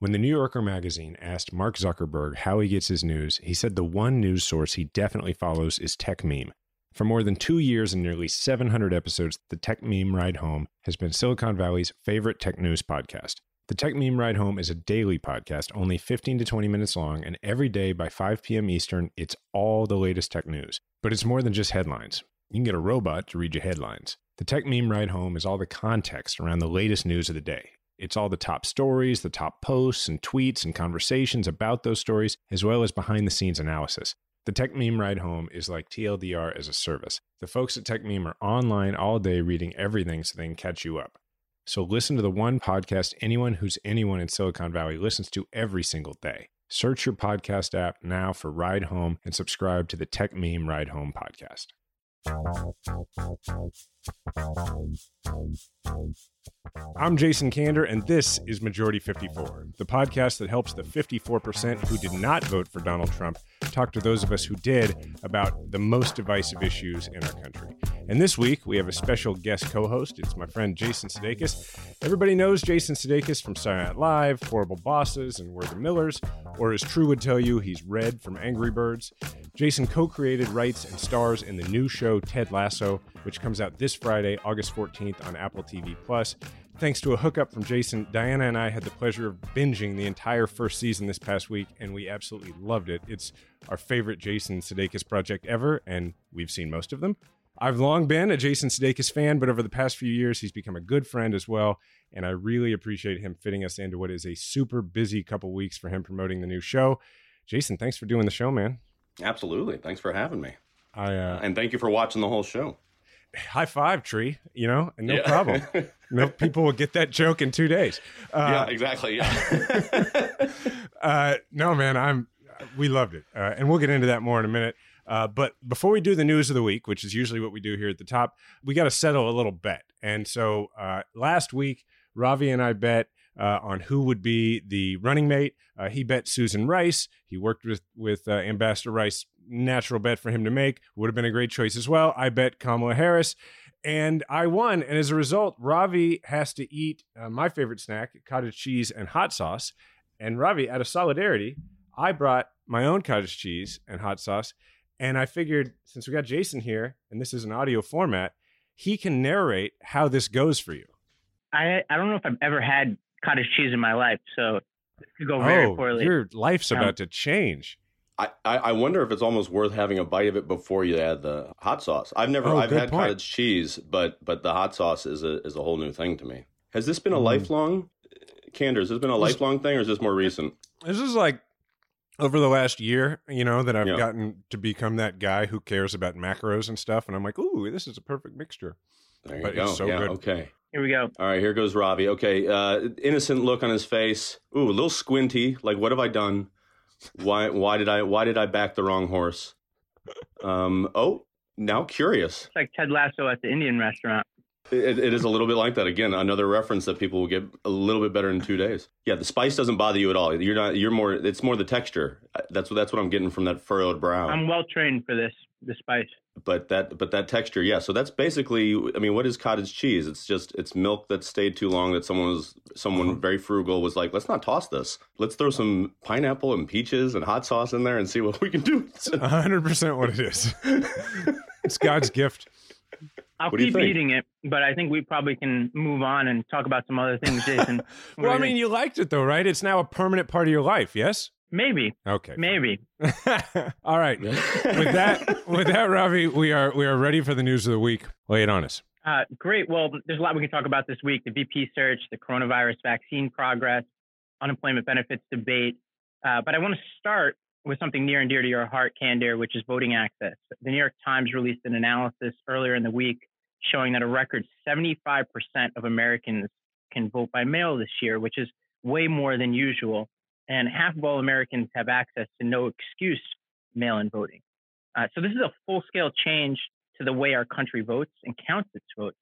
When the New Yorker magazine asked Mark Zuckerberg how he gets his news, he said the one news source he definitely follows is Techmeme. For more than two years and nearly 700 episodes, the Techmeme Ride Home has been Silicon Valley's favorite tech news podcast. The Techmeme Ride Home is a daily podcast, only 15 to 20 minutes long, and every day by 5 p.m. Eastern, it's all the latest tech news. But it's more than just headlines. You can get a robot to read you headlines. The Techmeme Ride Home is all the context around the latest news of the day. It's all the top stories, the top posts and tweets and conversations about those stories, as well as behind the scenes analysis. The Techmeme Ride Home is like TLDR as a service. The folks at Techmeme are online all day reading everything so they can catch you up. So listen to the one podcast anyone who's anyone in Silicon Valley listens to every single day. Search your podcast app now for Ride Home and subscribe to the Techmeme Ride Home podcast. I'm Jason Kander, and this is Majority 54, the podcast that helps the 54% who did not vote for Donald Trump talk to those of us who did about the most divisive issues in our country. And this week, we have a special guest co host. It's my friend Jason Sudeikis. Everybody knows Jason Sudeikis from Night Live, Horrible Bosses, and We're the Millers, or as True would tell you, he's Red from Angry Birds. Jason co created, writes, and stars in the new show Ted Lasso, which comes out this Friday, August 14th on Apple TV Plus. Thanks to a hookup from Jason, Diana and I had the pleasure of binging the entire first season this past week, and we absolutely loved it. It's our favorite Jason Sudeikis project ever, and we've seen most of them. I've long been a Jason Sudeikis fan, but over the past few years, he's become a good friend as well, and I really appreciate him fitting us into what is a super busy couple weeks for him promoting the new show. Jason, thanks for doing the show, man. Absolutely. Thanks for having me. I uh, and thank you for watching the whole show. High five, tree. You know, and no yeah. problem. no people will get that joke in two days. Uh, yeah, exactly. Yeah. uh, no, man, I'm. We loved it, uh, and we'll get into that more in a minute. Uh, but before we do the news of the week, which is usually what we do here at the top, we got to settle a little bet. And so uh, last week, Ravi and I bet uh, on who would be the running mate. Uh, he bet Susan Rice. He worked with with uh, Ambassador Rice. Natural bet for him to make. Would have been a great choice as well. I bet Kamala Harris, and I won. And as a result, Ravi has to eat uh, my favorite snack: cottage cheese and hot sauce. And Ravi, out of solidarity, I brought my own cottage cheese and hot sauce. And I figured since we got Jason here, and this is an audio format, he can narrate how this goes for you. I I don't know if I've ever had cottage cheese in my life, so it could go very oh, poorly. Your life's um, about to change. I, I wonder if it's almost worth having a bite of it before you add the hot sauce. I've never oh, I've had point. cottage cheese, but but the hot sauce is a is a whole new thing to me. Has this been a mm. lifelong Kander? Has this been a lifelong thing, or is this more recent? This is like over the last year, you know, that I've yeah. gotten to become that guy who cares about macros and stuff, and I'm like, ooh, this is a perfect mixture. There you but go. So yeah, good. okay. Here we go. All right, here goes Ravi. Okay, uh, innocent look on his face. Ooh, a little squinty. Like, what have I done? Why? Why did I? Why did I back the wrong horse? Um. Oh, now curious. It's like Ted Lasso at the Indian restaurant. It, it is a little bit like that. Again, another reference that people will get a little bit better in two days. Yeah, the spice doesn't bother you at all. You're not. You're more. It's more the texture. That's what. That's what I'm getting from that furrowed brow. I'm well trained for this. The spice but that but that texture yeah so that's basically i mean what is cottage cheese it's just it's milk that stayed too long that someone was someone uh-huh. very frugal was like let's not toss this let's throw some pineapple and peaches and hot sauce in there and see what we can do 100% what it is it's god's gift I'll keep eating it, but I think we probably can move on and talk about some other things, Jason. well, I mean, you liked it though, right? It's now a permanent part of your life, yes? Maybe. Okay. Maybe. All right. with that, with that, Ravi, we are we are ready for the news of the week. Lay it on us. Uh, great. Well, there's a lot we can talk about this week: the VP search, the coronavirus vaccine progress, unemployment benefits debate. Uh, but I want to start with something near and dear to your heart, Kander, which is voting access. The New York Times released an analysis earlier in the week showing that a record 75% of Americans can vote by mail this year, which is way more than usual. And half of all Americans have access to no excuse mail in voting. Uh, so this is a full scale change to the way our country votes and counts its votes.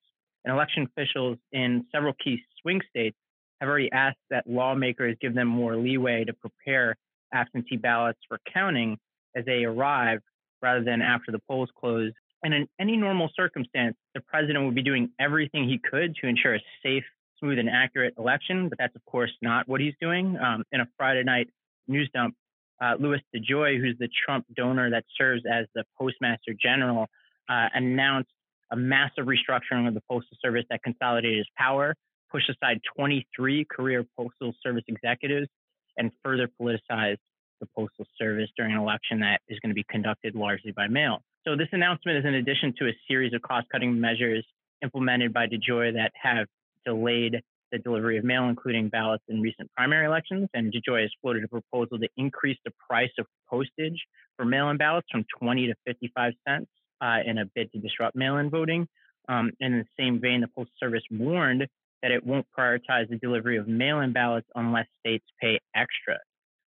And election officials in several key swing states have already asked that lawmakers give them more leeway to prepare absentee ballots for counting as they arrive rather than after the polls close. And in any normal circumstance, the president would be doing everything he could to ensure a safe, smooth, and accurate election. But that's, of course, not what he's doing. Um, in a Friday night news dump, uh, Louis DeJoy, who's the Trump donor that serves as the postmaster general, uh, announced a massive restructuring of the Postal Service that consolidated his power, pushed aside 23 career Postal Service executives, and further politicized the Postal Service during an election that is going to be conducted largely by mail. So, this announcement is in addition to a series of cost cutting measures implemented by DeJoy that have delayed the delivery of mail, including ballots in recent primary elections. And DeJoy has floated a proposal to increase the price of postage for mail in ballots from 20 to 55 cents uh, in a bid to disrupt mail in voting. Um, in the same vein, the Postal Service warned that it won't prioritize the delivery of mail in ballots unless states pay extra.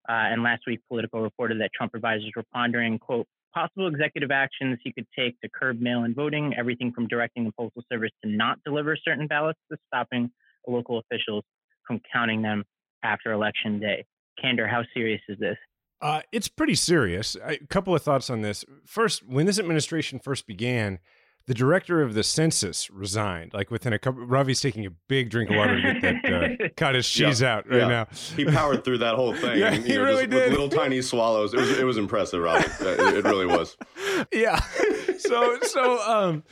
Uh, and last week, Politico reported that Trump advisors were pondering, quote, possible executive actions he could take to curb mail in voting, everything from directing the Postal Service to not deliver certain ballots to stopping local officials from counting them after Election Day. Kander, how serious is this? Uh, it's pretty serious. A couple of thoughts on this. First, when this administration first began, the director of the census resigned. Like within a couple, Ravi's taking a big drink of water to get that uh, cottage cheese out right yeah. now. He powered through that whole thing. yeah, he know, really did. With little tiny swallows. It was it was impressive, Ravi. it, it really was. Yeah. So so um.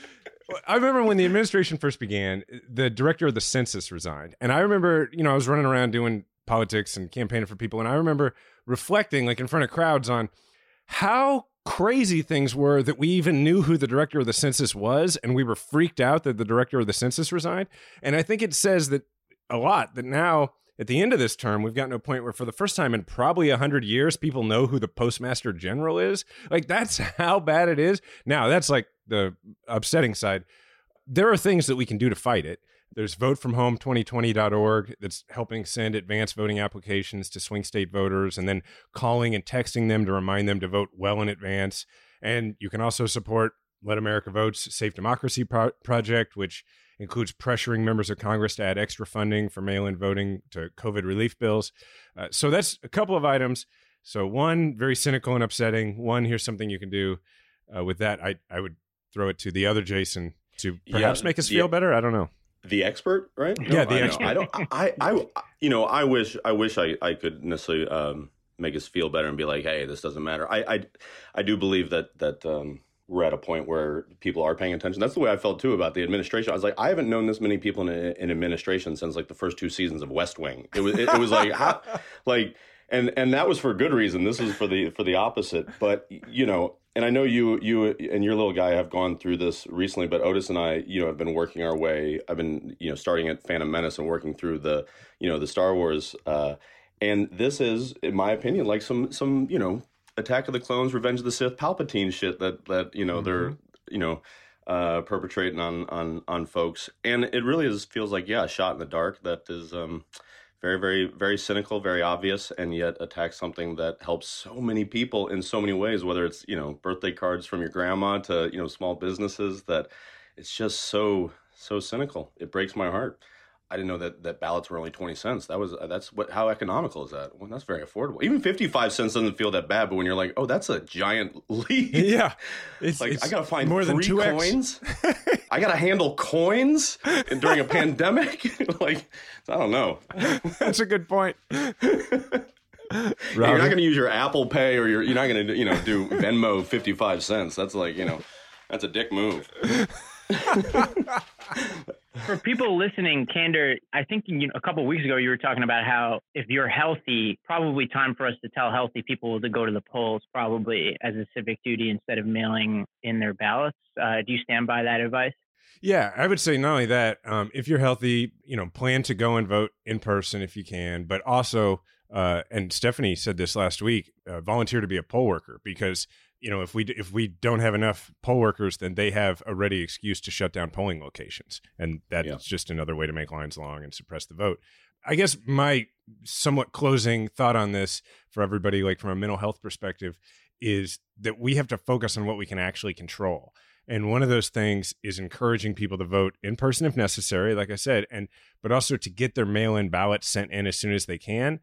I remember when the administration first began, the director of the census resigned. And I remember, you know, I was running around doing politics and campaigning for people. And I remember reflecting, like in front of crowds, on how crazy things were that we even knew who the director of the census was and we were freaked out that the director of the census resigned. And I think it says that a lot that now at the end of this term, we've gotten to a point where for the first time in probably 100 years, people know who the postmaster general is. Like, that's how bad it is. Now, that's like the upsetting side. There are things that we can do to fight it. There's votefromhome2020.org that's helping send advance voting applications to swing state voters and then calling and texting them to remind them to vote well in advance. And you can also support Let America Vote's Safe Democracy Pro- Project, which includes pressuring members of Congress to add extra funding for mail in voting to COVID relief bills. Uh, so that's a couple of items. So, one, very cynical and upsetting. One, here's something you can do. Uh, with that, I, I would throw it to the other Jason to perhaps yeah, make us feel better. I don't know the expert, right? No, yeah, the I expert. I don't. I, I, you know, I wish, I wish I, I could necessarily um, make us feel better and be like, hey, this doesn't matter. I, I, I do believe that that um, we're at a point where people are paying attention. That's the way I felt too about the administration. I was like, I haven't known this many people in, in administration since like the first two seasons of West Wing. It was, it, it was like, how, like, and and that was for good reason. This is for the for the opposite. But you know, and I know you you and your little guy have gone through this recently, but Otis and I, you know, have been working our way. I've been, you know, starting at Phantom Menace and working through the, you know, the Star Wars. Uh, and this is, in my opinion, like some some you know, Attack of the Clones, Revenge of the Sith, Palpatine shit that that you know mm-hmm. they're you know. Uh, perpetrating on on on folks, and it really is feels like yeah, a shot in the dark that is um, very, very, very cynical, very obvious, and yet attacks something that helps so many people in so many ways. Whether it's you know birthday cards from your grandma to you know small businesses, that it's just so so cynical. It breaks my heart. I didn't know that, that ballots were only twenty cents. That was that's what how economical is that? Well, that's very affordable. Even fifty five cents doesn't feel that bad, but when you're like, oh, that's a giant lead. Yeah, it's like it's I gotta find more than two coins. I gotta handle coins during a pandemic. like I don't know. that's a good point. you're not gonna use your Apple Pay or your, you're not gonna you know do Venmo fifty five cents. That's like you know that's a dick move. For people listening, Kander, I think you know, a couple weeks ago you were talking about how if you're healthy, probably time for us to tell healthy people to go to the polls, probably as a civic duty instead of mailing in their ballots. Uh, do you stand by that advice? Yeah, I would say not only that, um, if you're healthy, you know, plan to go and vote in person if you can, but also, uh, and Stephanie said this last week, uh, volunteer to be a poll worker because you know if we if we don't have enough poll workers, then they have a ready excuse to shut down polling locations, and that's yeah. just another way to make lines long and suppress the vote. I guess my somewhat closing thought on this for everybody, like from a mental health perspective, is that we have to focus on what we can actually control. And one of those things is encouraging people to vote in person if necessary, like I said, and but also to get their mail-in ballots sent in as soon as they can.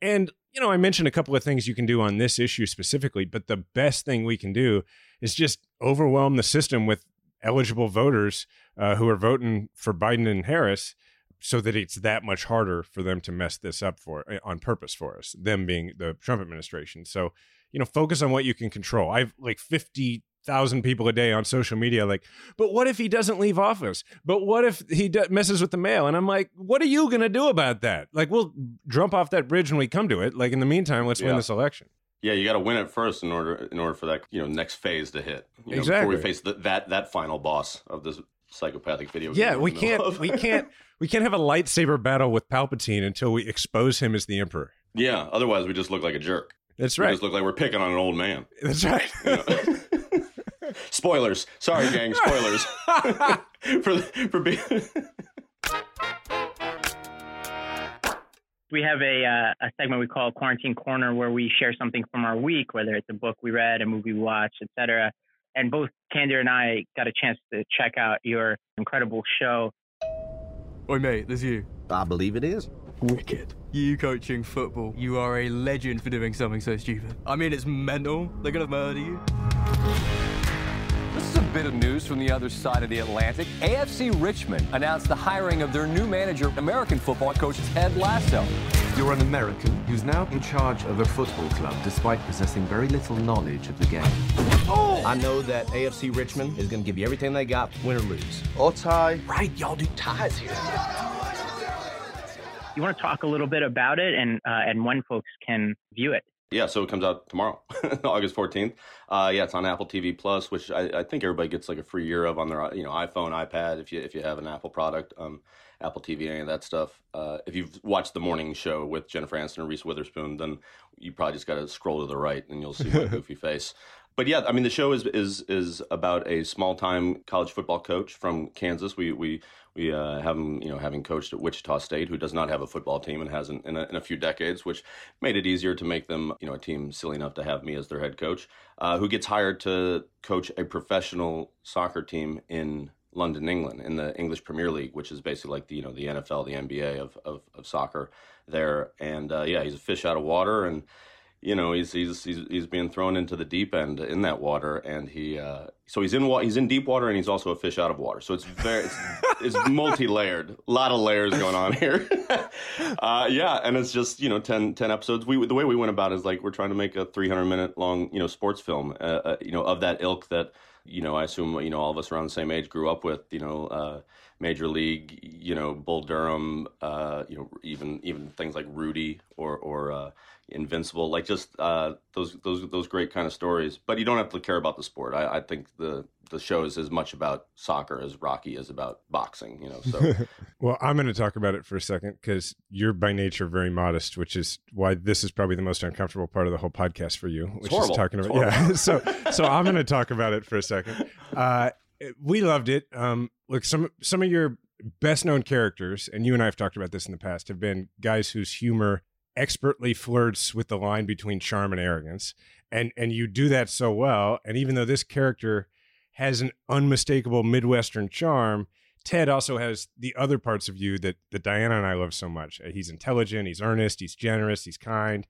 And you know, I mentioned a couple of things you can do on this issue specifically, but the best thing we can do is just overwhelm the system with eligible voters uh, who are voting for Biden and Harris so that it's that much harder for them to mess this up for eh, on purpose for us them being the Trump administration. So you know focus on what you can control. I've like 50 thousand people a day on social media like but what if he doesn't leave office but what if he d- messes with the mail and i'm like what are you going to do about that like we'll jump off that bridge when we come to it like in the meantime let's yeah. win this election yeah you got to win it first in order in order for that you know next phase to hit you know, exactly before we face the, that that final boss of this psychopathic video yeah we can't we can't we can't have a lightsaber battle with palpatine until we expose him as the emperor yeah otherwise we just look like a jerk that's right. We just look like we're picking on an old man. That's right. You know? Spoilers. Sorry, gang. Spoilers for for being. we have a uh, a segment we call Quarantine Corner where we share something from our week, whether it's a book we read, a movie we watched, etc. And both Kander and I got a chance to check out your incredible show. Oi, mate, there's you. I believe it is. Wicked. You coaching football. You are a legend for doing something so stupid. I mean, it's mental. They're gonna murder you. This is a bit of news from the other side of the Atlantic. AFC Richmond announced the hiring of their new manager, American football coach Ted Lasso. You're an American who's now in charge of a football club despite possessing very little knowledge of the game. Oh! I know that AFC Richmond is going to give you everything they got, win or lose. Or tie. Right, y'all do ties here. You want to talk a little bit about it and uh, and when folks can view it? Yeah, so it comes out tomorrow, August 14th. Uh, yeah, it's on Apple TV Plus, which I, I, think everybody gets like a free year of on their you know iPhone, iPad, if you if you have an Apple product, um, Apple TV, any of that stuff. Uh, if you've watched the morning show with Jennifer Aniston and Reese Witherspoon, then you probably just got to scroll to the right and you'll see my goofy face. But yeah, I mean the show is is is about a small time college football coach from Kansas. We we we uh, have him, you know, having coached at Wichita State, who does not have a football team and hasn't in a, in a, few decades, which made it easier to make them, you know, a team silly enough to have me as their head coach. Uh, who gets hired to coach a professional soccer team in London, England, in the English Premier League, which is basically like the you know the NFL, the NBA of of, of soccer there. And uh, yeah, he's a fish out of water and you know he's he's he's he's being thrown into the deep end in that water, and he uh, so he's in he's in deep water, and he's also a fish out of water. So it's very it's, it's multi layered, a lot of layers going on here. uh, yeah, and it's just you know 10, 10 episodes. We the way we went about it is like we're trying to make a three hundred minute long you know sports film, uh, uh, you know of that ilk that you know I assume you know all of us around the same age grew up with, you know. Uh, Major League, you know, Bull Durham, uh, you know, even even things like Rudy or or uh, Invincible, like just uh, those those those great kind of stories. But you don't have to care about the sport. I, I think the the show is as much about soccer as Rocky is about boxing. You know. So, well, I'm going to talk about it for a second because you're by nature very modest, which is why this is probably the most uncomfortable part of the whole podcast for you, which is talking about yeah. so so I'm going to talk about it for a second. Uh, we loved it. Um, look, some some of your best known characters, and you and I have talked about this in the past, have been guys whose humor expertly flirts with the line between charm and arrogance. And and you do that so well. And even though this character has an unmistakable Midwestern charm, Ted also has the other parts of you that that Diana and I love so much. Uh, he's intelligent, he's earnest, he's generous, he's kind.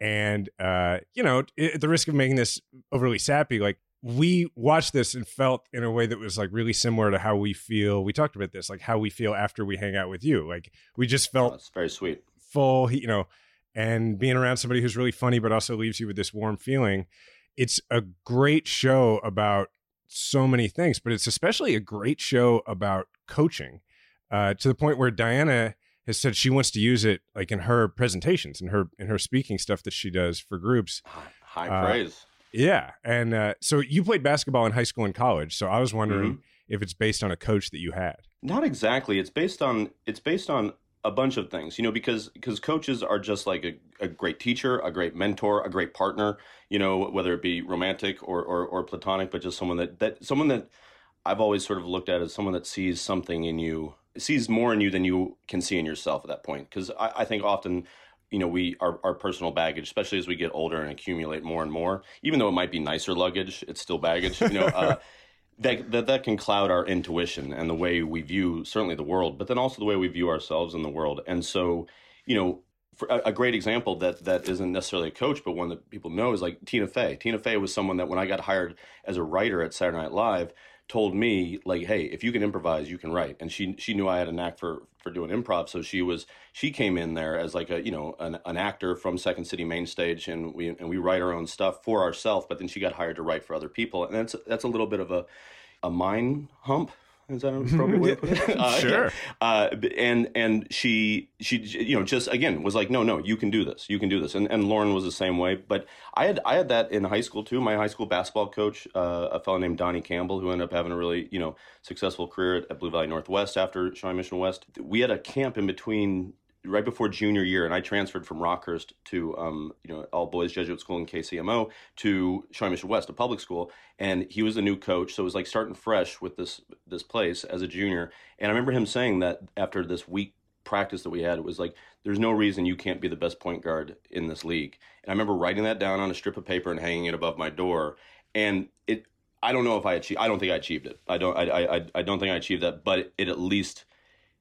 And uh, you know, at the risk of making this overly sappy, like we watched this and felt in a way that was like really similar to how we feel. We talked about this, like how we feel after we hang out with you. Like we just felt oh, it's very sweet, full. You know, and being around somebody who's really funny but also leaves you with this warm feeling. It's a great show about so many things, but it's especially a great show about coaching. uh, to the point where Diana has said she wants to use it like in her presentations and her in her speaking stuff that she does for groups. High uh, praise. Yeah, and uh, so you played basketball in high school and college. So I was wondering mm-hmm. if it's based on a coach that you had. Not exactly. It's based on it's based on a bunch of things, you know, because because coaches are just like a, a great teacher, a great mentor, a great partner, you know, whether it be romantic or, or, or platonic, but just someone that that someone that I've always sort of looked at as someone that sees something in you, sees more in you than you can see in yourself at that point. Because I, I think often you know we our, our personal baggage especially as we get older and accumulate more and more even though it might be nicer luggage it's still baggage you know uh, that, that that can cloud our intuition and the way we view certainly the world, but then also the way we view ourselves in the world. And so, you know, a, a, great example that that isn't necessarily a coach, but one that people know is like Tina Fey. Tina Fey was someone that when I got hired as a writer at Saturday Night Live, told me like, "Hey, if you can improvise, you can write." And she she knew I had a knack for for doing improv, so she was she came in there as like a you know an, an actor from Second City Main Stage, and we and we write our own stuff for ourselves. But then she got hired to write for other people, and that's that's a little bit of a a mind hump is that an appropriate way to put it? Uh, sure. Yeah. Uh, and and she she you know just again was like no no you can do this you can do this and and Lorne was the same way. But I had I had that in high school too. My high school basketball coach, uh, a fellow named Donnie Campbell, who ended up having a really you know successful career at, at Blue Valley Northwest after Shawnee Mission West. We had a camp in between right before junior year, and I transferred from Rockhurst to um, you know all boys Jesuit school in KCMO to Shawnee Mission West, a public school, and he was a new coach, so it was like starting fresh with this this place as a junior. And I remember him saying that after this week practice that we had, it was like there's no reason you can't be the best point guard in this league. And I remember writing that down on a strip of paper and hanging it above my door, and it. I don't know if I achieved. I don't think I achieved it. I don't. I. I. I don't think I achieved that. But it at least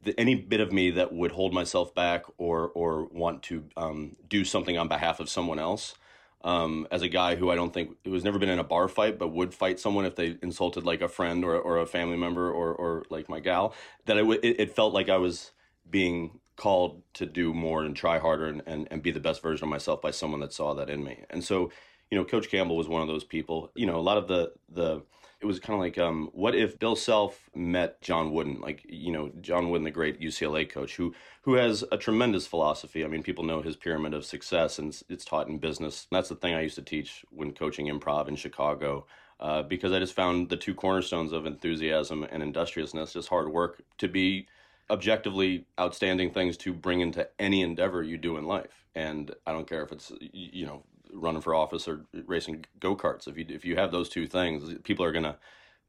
the, any bit of me that would hold myself back or or want to um, do something on behalf of someone else. Um, as a guy who I don't think who has never been in a bar fight, but would fight someone if they insulted like a friend or, or a family member or, or like my gal, that it, it, it felt like I was being called to do more and try harder and, and, and be the best version of myself by someone that saw that in me. And so, you know, Coach Campbell was one of those people. You know, a lot of the the it was kind of like, um, what if Bill Self met John Wooden, like you know John Wooden, the great UCLA coach, who who has a tremendous philosophy. I mean, people know his pyramid of success, and it's taught in business. And that's the thing I used to teach when coaching improv in Chicago. Uh, because I just found the two cornerstones of enthusiasm and industriousness, just hard work, to be objectively outstanding things to bring into any endeavor you do in life. And I don't care if it's you know running for office or racing go karts. If you if you have those two things, people are gonna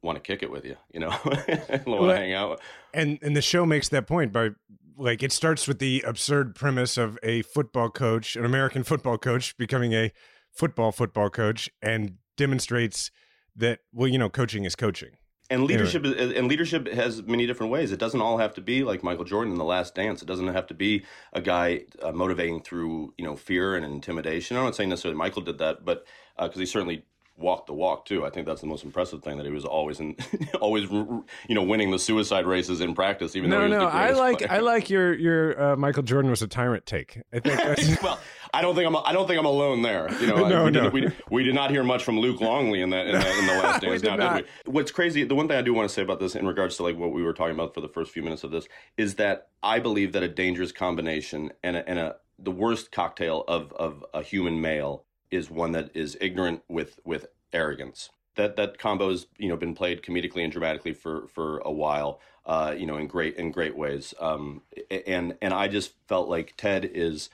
want to kick it with you. You know, want to hang out. And and the show makes that point by like it starts with the absurd premise of a football coach, an American football coach, becoming a football football coach, and demonstrates that well, you know, coaching is coaching and leadership and leadership has many different ways. It doesn't all have to be like Michael Jordan in The Last Dance. It doesn't have to be a guy uh, motivating through you know fear and intimidation. I'm not saying necessarily Michael did that, but because uh, he certainly walked the walk too. I think that's the most impressive thing that he was always in, always you know winning the suicide races in practice. Even no, though no, I like player. I like your your uh, Michael Jordan was a tyrant take. I think. well, I don't think I'm I don't think I'm alone there. You know, no, we, no. Did, we, we did not hear much from Luke Longley in that in, in the last dance. now, did we? What's crazy? The one thing I do want to say about this in regards to like what we were talking about for the first few minutes of this is that I believe that a dangerous combination and a, and a the worst cocktail of of a human male is one that is ignorant with with arrogance. That that combo has you know been played comedically and dramatically for for a while. Uh, you know, in great in great ways. Um, and and I just felt like Ted is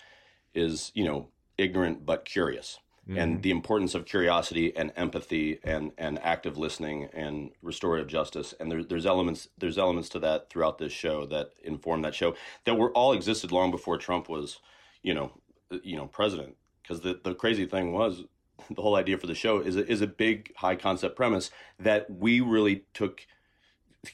is you know ignorant but curious. Mm-hmm. And the importance of curiosity and empathy and, and active listening and restorative justice and there, there's elements there's elements to that throughout this show that inform that show that were all existed long before Trump was you know you know president because the, the crazy thing was the whole idea for the show is a, is a big high concept premise that we really took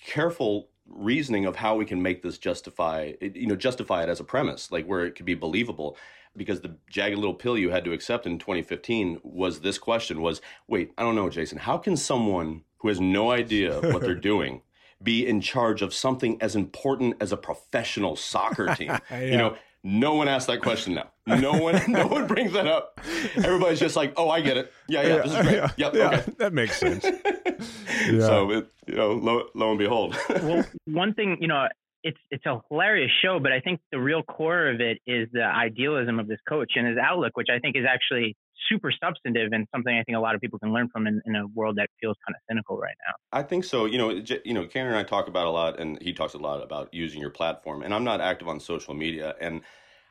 careful reasoning of how we can make this justify you know justify it as a premise like where it could be believable because the jagged little pill you had to accept in 2015 was this question was wait i don't know jason how can someone who has no idea what they're doing be in charge of something as important as a professional soccer team yeah. you know no one asks that question now. No one, no one brings that up. Everybody's just like, "Oh, I get it. Yeah, yeah, this is great. Yeah, yep, yeah, okay, that makes sense." yeah. So, it, you know, lo, lo and behold. well, one thing, you know, it's it's a hilarious show, but I think the real core of it is the idealism of this coach and his outlook, which I think is actually super substantive and something I think a lot of people can learn from in, in a world that feels kind of cynical right now. I think so. You know, you know, Karen and I talk about a lot, and he talks a lot about using your platform. And I'm not active on social media, and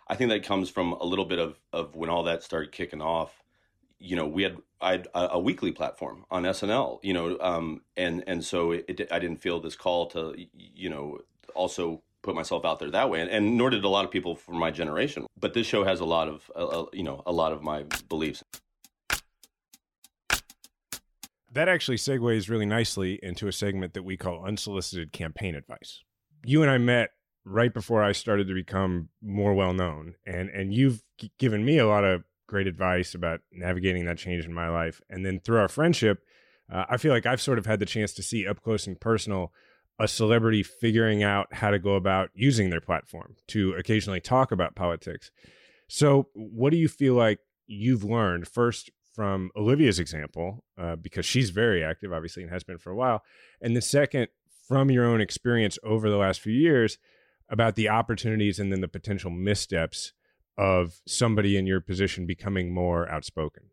I think that comes from a little bit of of when all that started kicking off you know, we had I had a, a weekly platform on SNL, you know, um, and and so it, it, I didn't feel this call to, you know, also put myself out there that way, and, and, nor did a lot of people from my generation. But this show has a lot of, uh, you know, a lot of my beliefs. That actually segues really nicely into a segment that we call unsolicited campaign advice. You and I met right before I started to become more well known, and and you've given me a lot of great advice about navigating that change in my life. And then through our friendship, uh, I feel like I've sort of had the chance to see up close and personal a celebrity figuring out how to go about using their platform to occasionally talk about politics. So, what do you feel like you've learned first from Olivia's example, uh, because she's very active, obviously, and has been for a while, and the second from your own experience over the last few years about the opportunities and then the potential missteps of somebody in your position becoming more outspoken?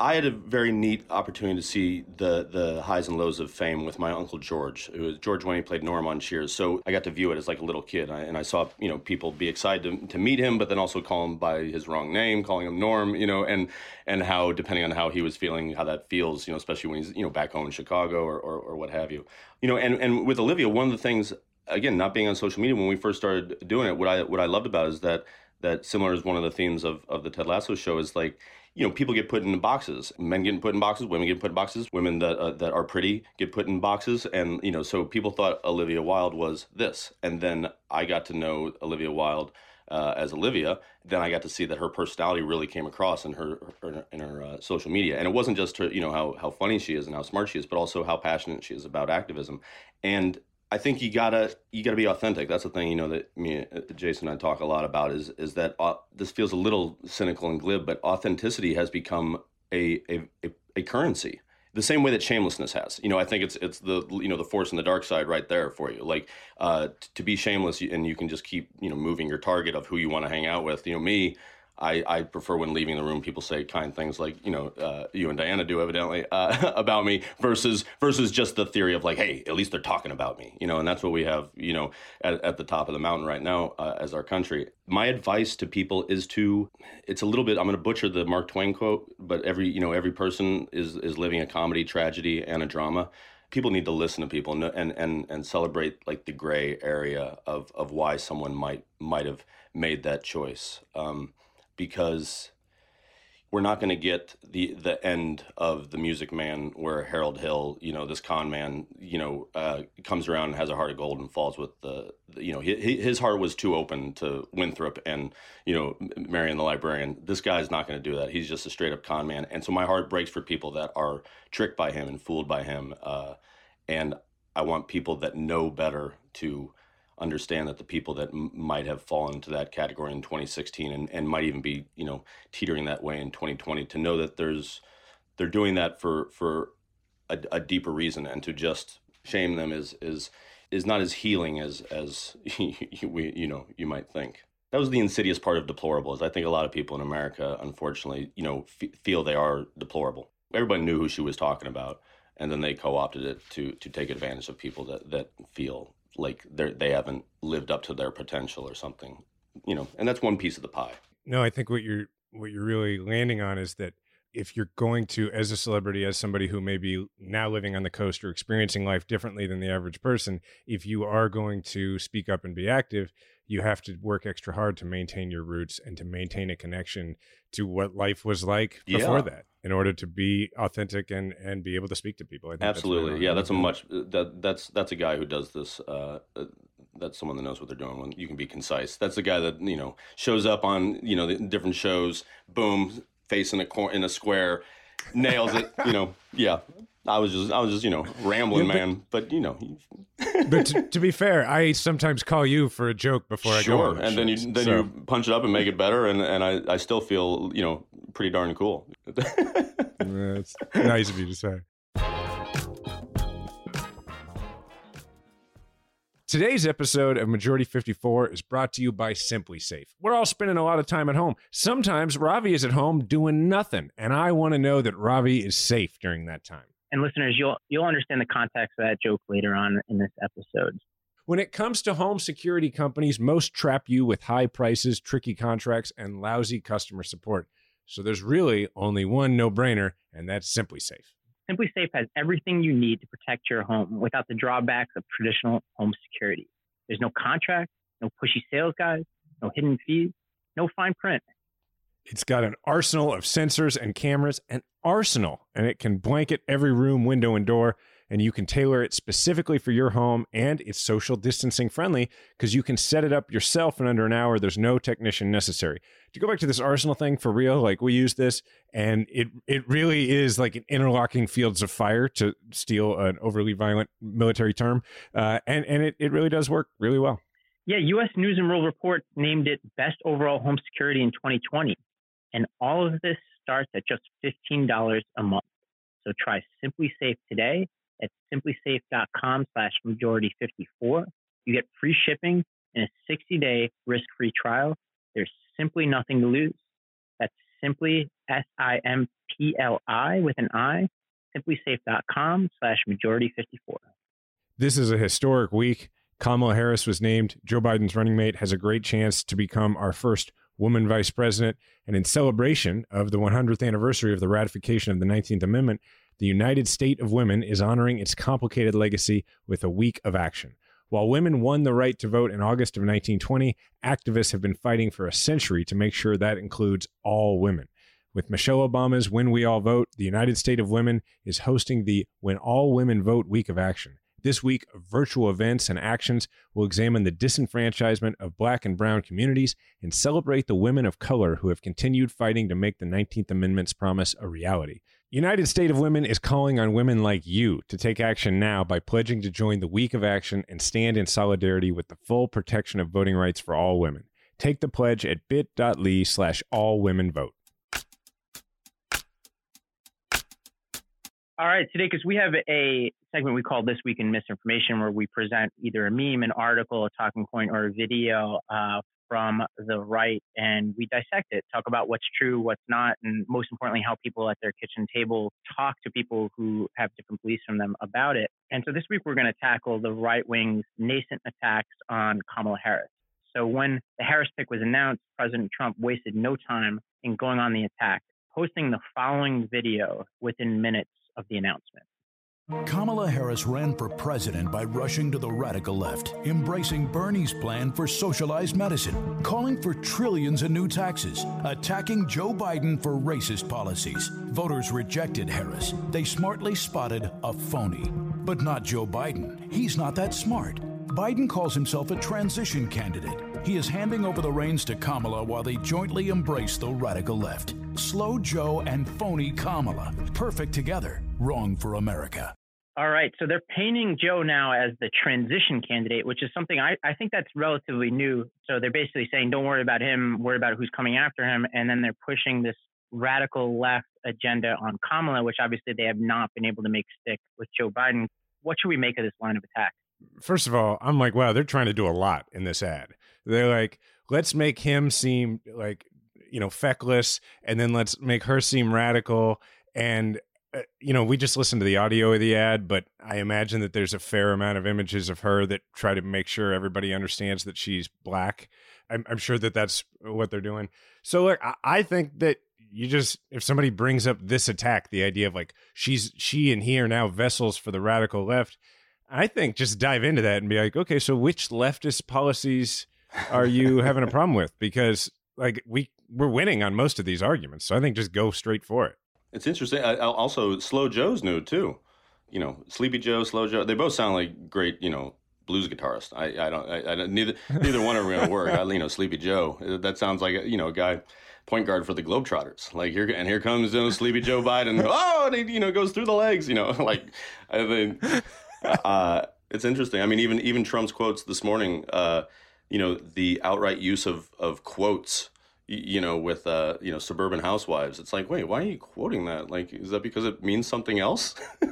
I had a very neat opportunity to see the the highs and lows of fame with my uncle George. It was George when he played Norm on Cheers, so I got to view it as like a little kid, I, and I saw you know people be excited to, to meet him, but then also call him by his wrong name, calling him Norm, you know, and and how depending on how he was feeling, how that feels, you know, especially when he's you know back home in Chicago or or, or what have you, you know, and and with Olivia, one of the things again, not being on social media when we first started doing it, what I what I loved about is that that similar is one of the themes of, of the Ted Lasso show is like, you know, people get put in boxes. Men get put in boxes, women get put in boxes. Women that uh, that are pretty get put in boxes, and you know, so people thought Olivia Wilde was this, and then I got to know Olivia Wilde uh, as Olivia. Then I got to see that her personality really came across in her, her in her uh, social media, and it wasn't just her, you know, how how funny she is and how smart she is, but also how passionate she is about activism. And I think you gotta you gotta be authentic. That's the thing you know that me, Jason, and I talk a lot about is is that uh, this feels a little cynical and glib, but authenticity has become a, a a, a currency. The same way that shamelessness has. You know, I think it's it's the you know the force and the dark side right there for you. Like uh, t- to be shameless and you can just keep you know moving your target of who you want to hang out with. You know, me. I, I prefer when leaving the room, people say kind things like you know uh, you and Diana do evidently uh, about me versus versus just the theory of like hey at least they're talking about me you know and that's what we have you know at, at the top of the mountain right now uh, as our country. My advice to people is to it's a little bit I'm going to butcher the Mark Twain quote but every you know every person is is living a comedy tragedy and a drama people need to listen to people and and and, celebrate like the gray area of of why someone might might have made that choice. Um, because we're not going to get the the end of the Music Man, where Harold Hill, you know, this con man, you know, uh, comes around and has a heart of gold and falls with the, the you know, his, his heart was too open to Winthrop and you know, Marion the librarian. This guy's not going to do that. He's just a straight up con man, and so my heart breaks for people that are tricked by him and fooled by him, uh, and I want people that know better to understand that the people that m- might have fallen into that category in 2016 and, and might even be you know teetering that way in 2020 to know that there's they're doing that for for a, a deeper reason and to just shame them is is is not as healing as as we you know you might think. That was the insidious part of deplorables. I think a lot of people in america unfortunately you know f- feel they are deplorable. Everybody knew who she was talking about and then they co-opted it to to take advantage of people that that feel like they they haven't lived up to their potential or something you know and that's one piece of the pie no i think what you're what you're really landing on is that if you're going to as a celebrity as somebody who may be now living on the coast or experiencing life differently than the average person if you are going to speak up and be active you have to work extra hard to maintain your roots and to maintain a connection to what life was like before yeah. that in order to be authentic and and be able to speak to people. Absolutely, that's yeah. That's a much that that's that's a guy who does this. Uh, uh, that's someone that knows what they're doing. When you can be concise, that's the guy that you know shows up on you know the different shows. Boom, face in a cor- in a square, nails it. you know, yeah. I was just, I was just, you know, rambling, yeah, but, man. But you know, but to, to, be fair, I sometimes call you for a joke before I sure. go. Sure, and then you then so. you punch it up and make it better, and and I, I still feel you know pretty darn cool. That's nice of you to say. Today's episode of Majority 54 is brought to you by SimpliSafe. We're all spending a lot of time at home. Sometimes Ravi is at home doing nothing, and I want to know that Ravi is safe during that time. And listeners, you'll you'll understand the context of that joke later on in this episode. When it comes to home security companies, most trap you with high prices, tricky contracts, and lousy customer support. So there's really only one no-brainer, and that's Simply Safe. SimpliSafe has everything you need to protect your home without the drawbacks of traditional home security. There's no contract, no pushy sales guys, no hidden fees, no fine print. It's got an arsenal of sensors and cameras, an arsenal, and it can blanket every room, window, and door and you can tailor it specifically for your home and it's social distancing friendly because you can set it up yourself in under an hour. There's no technician necessary. To go back to this arsenal thing for real like we use this and it it really is like an interlocking fields of fire to steal an overly violent military term uh, and and it, it really does work really well. Yeah us news and world report named it best overall home security in 2020 and all of this starts at just $15 a month so try SimpliSafe today at simplisafe.com slash majority 54. You get free shipping and a 60 day risk free trial. There's simply nothing to lose. That's simply S I M P L I with an I, simplisafe.com slash majority 54. This is a historic week. Kamala Harris was named Joe Biden's running mate, has a great chance to become our first woman vice president. And in celebration of the 100th anniversary of the ratification of the 19th Amendment, the United State of Women is honoring its complicated legacy with a week of action. While women won the right to vote in August of 1920, activists have been fighting for a century to make sure that includes all women. With Michelle Obama's When We All Vote, the United State of Women is hosting the When All Women Vote Week of Action. This week, virtual events and actions will examine the disenfranchisement of Black and Brown communities and celebrate the women of color who have continued fighting to make the 19th Amendment's promise a reality. United State of Women is calling on women like you to take action now by pledging to join the Week of Action and stand in solidarity with the full protection of voting rights for all women. Take the pledge at bit.ly slash all women vote. All right, today, because we have a segment we call This Week in Misinformation, where we present either a meme, an article, a talking point, or a video uh, from the right and we dissect it, talk about what's true, what's not, and most importantly, how people at their kitchen table talk to people who have different beliefs from them about it. And so this week we're going to tackle the right wing's nascent attacks on Kamala Harris. So when the Harris pick was announced, President Trump wasted no time in going on the attack, posting the following video within minutes of the announcement. Kamala Harris ran for president by rushing to the radical left, embracing Bernie's plan for socialized medicine, calling for trillions in new taxes, attacking Joe Biden for racist policies. Voters rejected Harris. They smartly spotted a phony. But not Joe Biden. He's not that smart. Biden calls himself a transition candidate. He is handing over the reins to Kamala while they jointly embrace the radical left. Slow Joe and phony Kamala. Perfect together. Wrong for America. All right. So they're painting Joe now as the transition candidate, which is something I, I think that's relatively new. So they're basically saying, don't worry about him, worry about who's coming after him. And then they're pushing this radical left agenda on Kamala, which obviously they have not been able to make stick with Joe Biden. What should we make of this line of attack? First of all, I'm like, wow, they're trying to do a lot in this ad. They're like, let's make him seem like, you know, feckless, and then let's make her seem radical. And uh, you know, we just listened to the audio of the ad, but I imagine that there's a fair amount of images of her that try to make sure everybody understands that she's black. I'm, I'm sure that that's what they're doing. So, look, I, I think that you just if somebody brings up this attack, the idea of like she's she and he are now vessels for the radical left, I think just dive into that and be like, okay, so which leftist policies are you having a problem with? Because like we we're winning on most of these arguments, so I think just go straight for it. It's interesting. I, also, Slow Joe's new too. You know, Sleepy Joe, Slow Joe. They both sound like great. You know, blues guitarist. I, I don't. I, I neither neither one are going to work. I, you know, Sleepy Joe. Uh, that sounds like a, you know a guy point guard for the Globetrotters. Like here and here comes you know, Sleepy Joe Biden. Oh, and he you know goes through the legs. You know, like I think uh, it's interesting. I mean, even even Trump's quotes this morning. Uh, you know, the outright use of of quotes you know, with uh, you know, suburban housewives. It's like, wait, why are you quoting that? Like, is that because it means something else?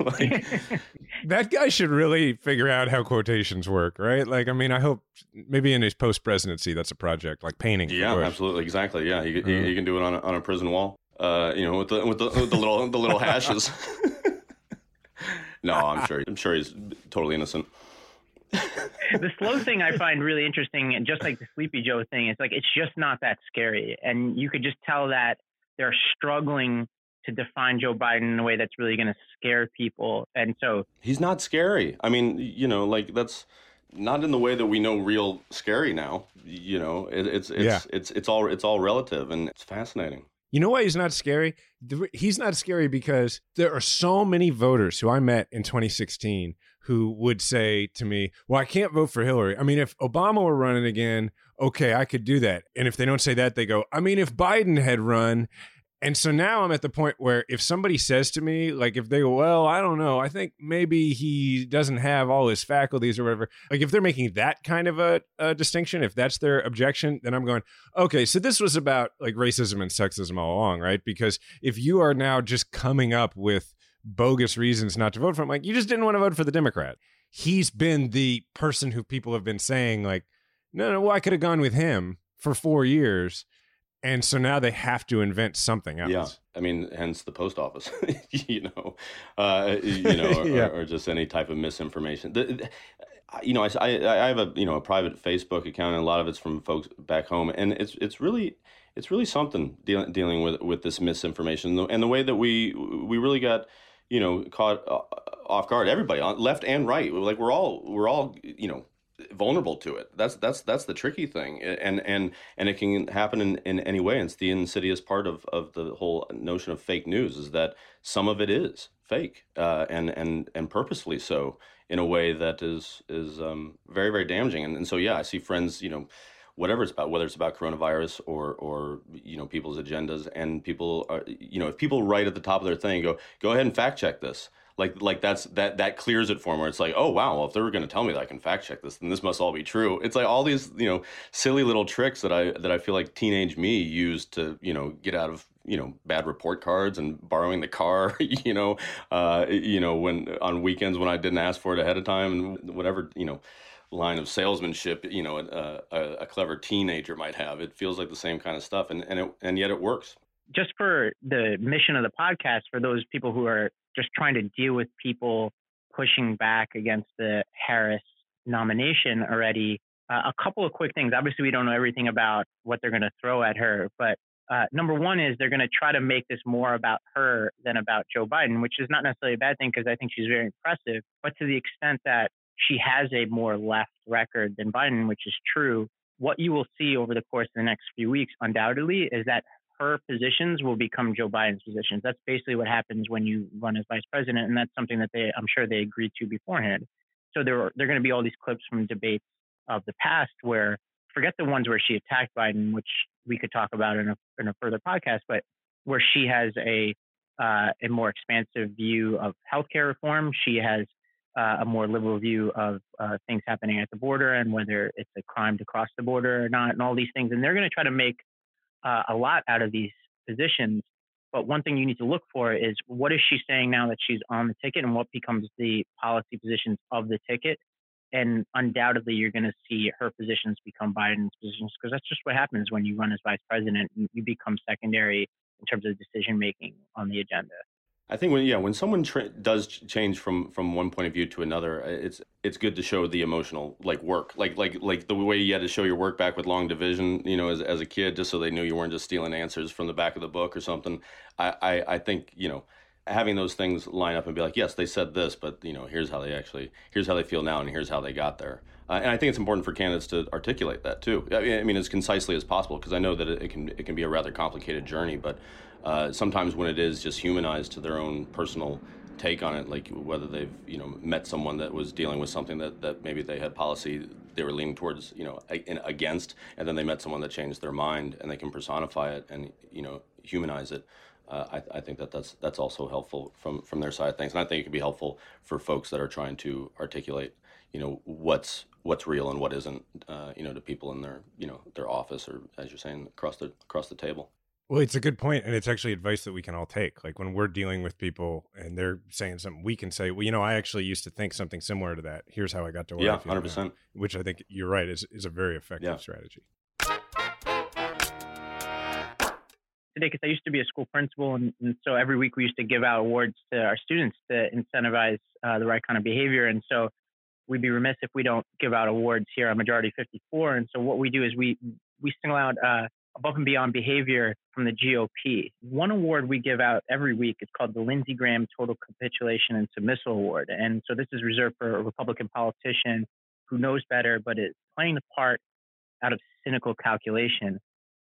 like, that guy should really figure out how quotations work, right? Like, I mean, I hope maybe in his post presidency, that's a project like painting. Yeah, absolutely, exactly. Yeah, he, uh-huh. he, he, can do it on a, on a prison wall. Uh, you know, with the with the, with the little the little hashes. No, I'm sure. I'm sure he's totally innocent. the slow thing I find really interesting, and just like the Sleepy Joe thing, it's like it's just not that scary, and you could just tell that they're struggling to define Joe Biden in a way that's really going to scare people. And so he's not scary. I mean, you know, like that's not in the way that we know real scary now. You know, it, it's it's yeah. it's it's all it's all relative, and it's fascinating. You know why he's not scary? He's not scary because there are so many voters who I met in 2016 who would say to me, Well, I can't vote for Hillary. I mean, if Obama were running again, okay, I could do that. And if they don't say that, they go, I mean, if Biden had run, and so now I'm at the point where if somebody says to me, like, if they go, well, I don't know, I think maybe he doesn't have all his faculties or whatever, like, if they're making that kind of a, a distinction, if that's their objection, then I'm going, okay, so this was about like racism and sexism all along, right? Because if you are now just coming up with bogus reasons not to vote for him, like, you just didn't want to vote for the Democrat. He's been the person who people have been saying, like, no, no, well, I could have gone with him for four years and so now they have to invent something else. Yeah, I mean, hence the post office, you know, uh, you know, or, yeah. or, just any type of misinformation. The, the, you know, I, I, have a you know a private Facebook account, and a lot of it's from folks back home, and it's it's really it's really something dealing dealing with with this misinformation and the way that we we really got you know caught uh, off guard. Everybody, left and right, like we're all we're all you know vulnerable to it. That's that's that's the tricky thing, and and and it can happen in, in any way. It's the insidious part of of the whole notion of fake news is that some of it is fake, uh, and and and purposefully so in a way that is is um, very very damaging. And, and so yeah, I see friends, you know. Whatever it's about, whether it's about coronavirus or, or you know people's agendas, and people are, you know, if people write at the top of their thing, go, go ahead and fact check this like like that's that that clears it for me. it's like oh wow well if they were going to tell me that i can fact check this then this must all be true. It's like all these you know silly little tricks that i that i feel like teenage me used to you know get out of you know bad report cards and borrowing the car you know uh you know when on weekends when i didn't ask for it ahead of time and whatever you know line of salesmanship you know a, a, a clever teenager might have. It feels like the same kind of stuff and and it, and yet it works. Just for the mission of the podcast for those people who are just trying to deal with people pushing back against the Harris nomination already. Uh, a couple of quick things. Obviously, we don't know everything about what they're going to throw at her, but uh, number one is they're going to try to make this more about her than about Joe Biden, which is not necessarily a bad thing because I think she's very impressive. But to the extent that she has a more left record than Biden, which is true, what you will see over the course of the next few weeks, undoubtedly, is that her positions will become Joe Biden's positions. That's basically what happens when you run as vice president, and that's something that they, I'm sure, they agreed to beforehand. So there are there are going to be all these clips from debates of the past where forget the ones where she attacked Biden, which we could talk about in a in a further podcast, but where she has a uh, a more expansive view of healthcare reform. She has uh, a more liberal view of uh, things happening at the border and whether it's a crime to cross the border or not, and all these things. And they're going to try to make uh, a lot out of these positions. But one thing you need to look for is what is she saying now that she's on the ticket and what becomes the policy positions of the ticket. And undoubtedly, you're going to see her positions become Biden's positions because that's just what happens when you run as vice president. You become secondary in terms of decision making on the agenda. I think when yeah, when someone tra- does change from from one point of view to another, uh, it's it's good to show the emotional like work, like like like the way you had to show your work back with long division, you know, as as a kid, just so they knew you weren't just stealing answers from the back of the book or something. I I, I think you know having those things line up and be like, yes, they said this, but you know, here's how they actually, here's how they feel now, and here's how they got there. Uh, and I think it's important for candidates to articulate that too. I mean, as concisely as possible, because I know that it, can it can be a rather complicated journey, but uh, sometimes when it is just humanized to their own personal take on it, like whether they've you know met someone that was dealing with something that, that maybe they had policy they were leaning towards you know against, and then they met someone that changed their mind and they can personify it and you know humanize it. Uh, I, I, think that that's that's also helpful from from their side of things, and I think it could be helpful for folks that are trying to articulate you know what's what's real and what isn't uh, you know to people in their you know their office or as you're saying across the across the table. Well, it's a good point, and it's actually advice that we can all take. Like when we're dealing with people and they're saying something, we can say, "Well, you know, I actually used to think something similar to that. Here's how I got to where Yeah, I feel 100%. Which I think you're right is is a very effective Yeah. strategy. today because I used to be a school principal, and, and so every week we used to give out awards to our students to incentivize uh, the right kind of behavior. And so we'd be remiss if we don't give out awards here on Majority 54. And so what we do is we we single out uh, above and beyond behavior from the GOP. One award we give out every week is called the Lindsey Graham Total Capitulation and Submissal Award. And so this is reserved for a Republican politician who knows better, but is playing the part out of cynical calculation.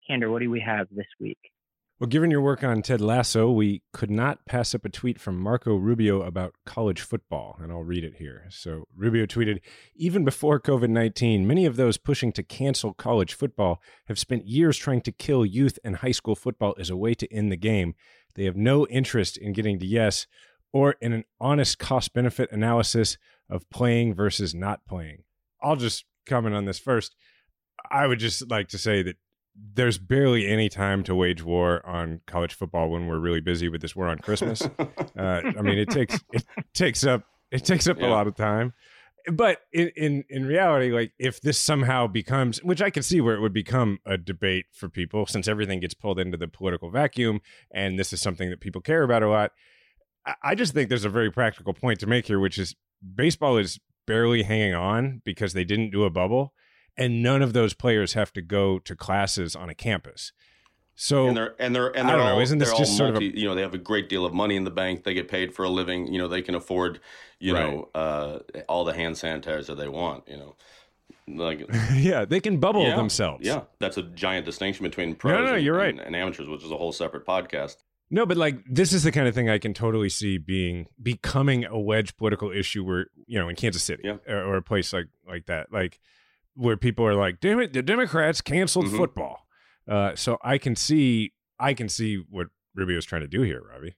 Kander, what do we have this week? Well, given your work on Ted Lasso, we could not pass up a tweet from Marco Rubio about college football, and I'll read it here. So, Rubio tweeted Even before COVID 19, many of those pushing to cancel college football have spent years trying to kill youth and high school football as a way to end the game. They have no interest in getting to yes or in an honest cost benefit analysis of playing versus not playing. I'll just comment on this first. I would just like to say that there's barely any time to wage war on college football when we're really busy with this war on Christmas. uh, I mean, it takes it takes up it takes up a lot of time. But in, in in reality, like if this somehow becomes, which I can see where it would become a debate for people, since everything gets pulled into the political vacuum, and this is something that people care about a lot. I- I just think there's a very practical point to make here, which is baseball is barely hanging on because they didn't do a bubble, and none of those players have to go to classes on a campus. So and they're and they're and I they're don't know, all, isn't this just all sort of a- you know they have a great deal of money in the bank they get paid for a living you know they can afford you Right. know uh, all the hand sanitizer they want you know like yeah, they can bubble yeah, themselves. yeah that's a giant distinction between pros no, and, you're right. and, and amateurs which is a whole separate podcast No, but like this is the kind of thing I can totally see being becoming a wedge political issue where you know in Kansas City Yeah. or, or a place like like that, like where people are like, "Damn it, the Democrats canceled Mhm. football." Uh, so I can see I can see what Rubio's trying to do here, Ravi.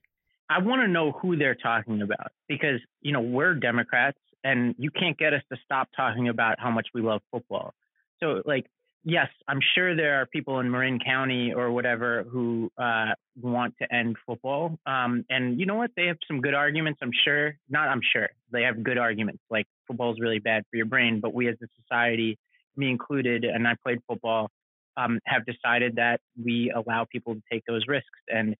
I want to know who they're talking about because, you know, we're Democrats and you can't get us to stop talking about how much we love football. So, like, yes, I'm sure there are people in Marin County or whatever who uh, want to end football. Um, and you know what? They have some good arguments. I'm sure. Not, I'm sure. They have good arguments. Like, football is really bad for your brain. But we as a society, me included, and I played football, um, have decided that we allow people to take those risks. And